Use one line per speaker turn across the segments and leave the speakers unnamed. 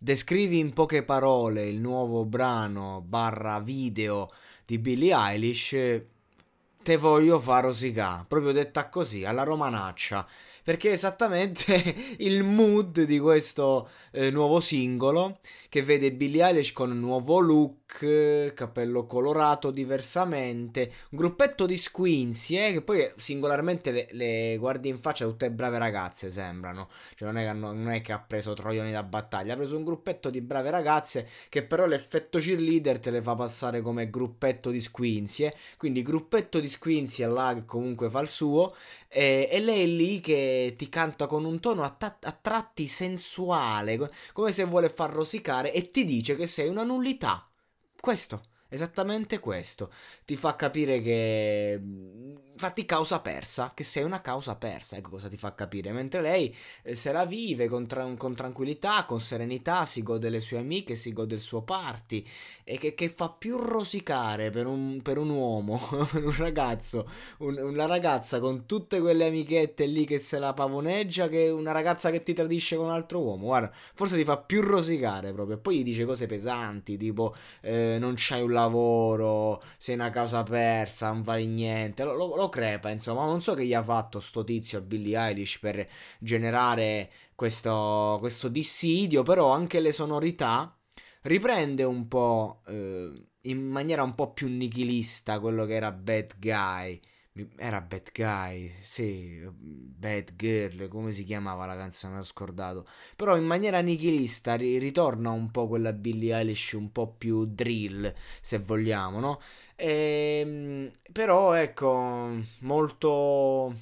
Descrivi in poche parole il nuovo brano barra video di Billie Eilish. Te voglio far rosicà, proprio detta così, alla romanaccia. Perché è esattamente il mood di questo eh, nuovo singolo che vede Billie Eilish con un nuovo look, capello colorato diversamente, un gruppetto di squinzi eh, che poi singolarmente le, le, guardi in faccia tutte brave ragazze sembrano, cioè non è, che hanno, non è che ha preso troioni da battaglia, ha preso un gruppetto di brave ragazze che però l'effetto cheerleader te le fa passare come gruppetto di squinzi, eh. quindi gruppetto di squinzi è là che comunque fa il suo e, e lei è lì che ti canta con un tono a, ta- a tratti sensuale, come se vuole far rosicare e ti dice che sei una nullità. Questo, esattamente questo. Ti fa capire che Infatti causa persa, che sei una causa persa, ecco cosa ti fa capire, mentre lei eh, se la vive con, tra- con, tranquillità, con serenità, si gode le sue amiche, si gode il suo party. E che, che fa più rosicare per un, per un uomo, per un ragazzo, un, una ragazza con tutte quelle amichette lì che se la pavoneggia che una ragazza che ti tradisce con un altro uomo, guarda, forse ti fa più rosicare proprio, poi gli dice cose pesanti, tipo eh, non c'hai un lavoro, sei una causa persa, non vali niente, lo, lo, lo crepa, insomma, non so che gli ha fatto sto tizio a Billie Eilish per generare questo, questo dissidio, però anche le sonorità riprende un po' eh, in maniera un po' più nichilista quello che era Bad Guy. Era Bad Guy, sì, Bad Girl, come si chiamava la canzone, ho scordato. Però in maniera nichilista ri- ritorna un po' quella Billie Eilish un po' più drill, se vogliamo, no? E, ehm, però ecco, molto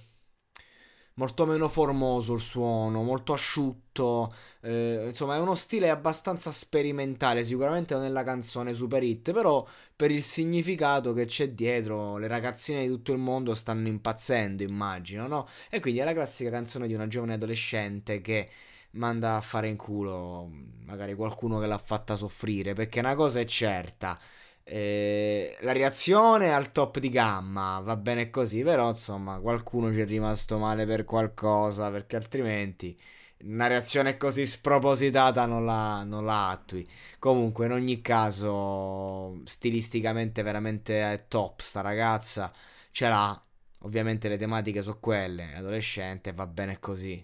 molto meno formoso il suono, molto asciutto, eh, insomma è uno stile abbastanza sperimentale, sicuramente non è la canzone super hit, però per il significato che c'è dietro le ragazzine di tutto il mondo stanno impazzendo, immagino, no? E quindi è la classica canzone di una giovane adolescente che manda a fare in culo magari qualcuno che l'ha fatta soffrire, perché una cosa è certa eh, la reazione al top di gamma, va bene così, però insomma qualcuno ci è rimasto male per qualcosa, perché altrimenti una reazione così spropositata non la, non la attui. Comunque, in ogni caso, stilisticamente veramente è top sta ragazza, ce l'ha. Ovviamente le tematiche sono quelle, adolescente, va bene così.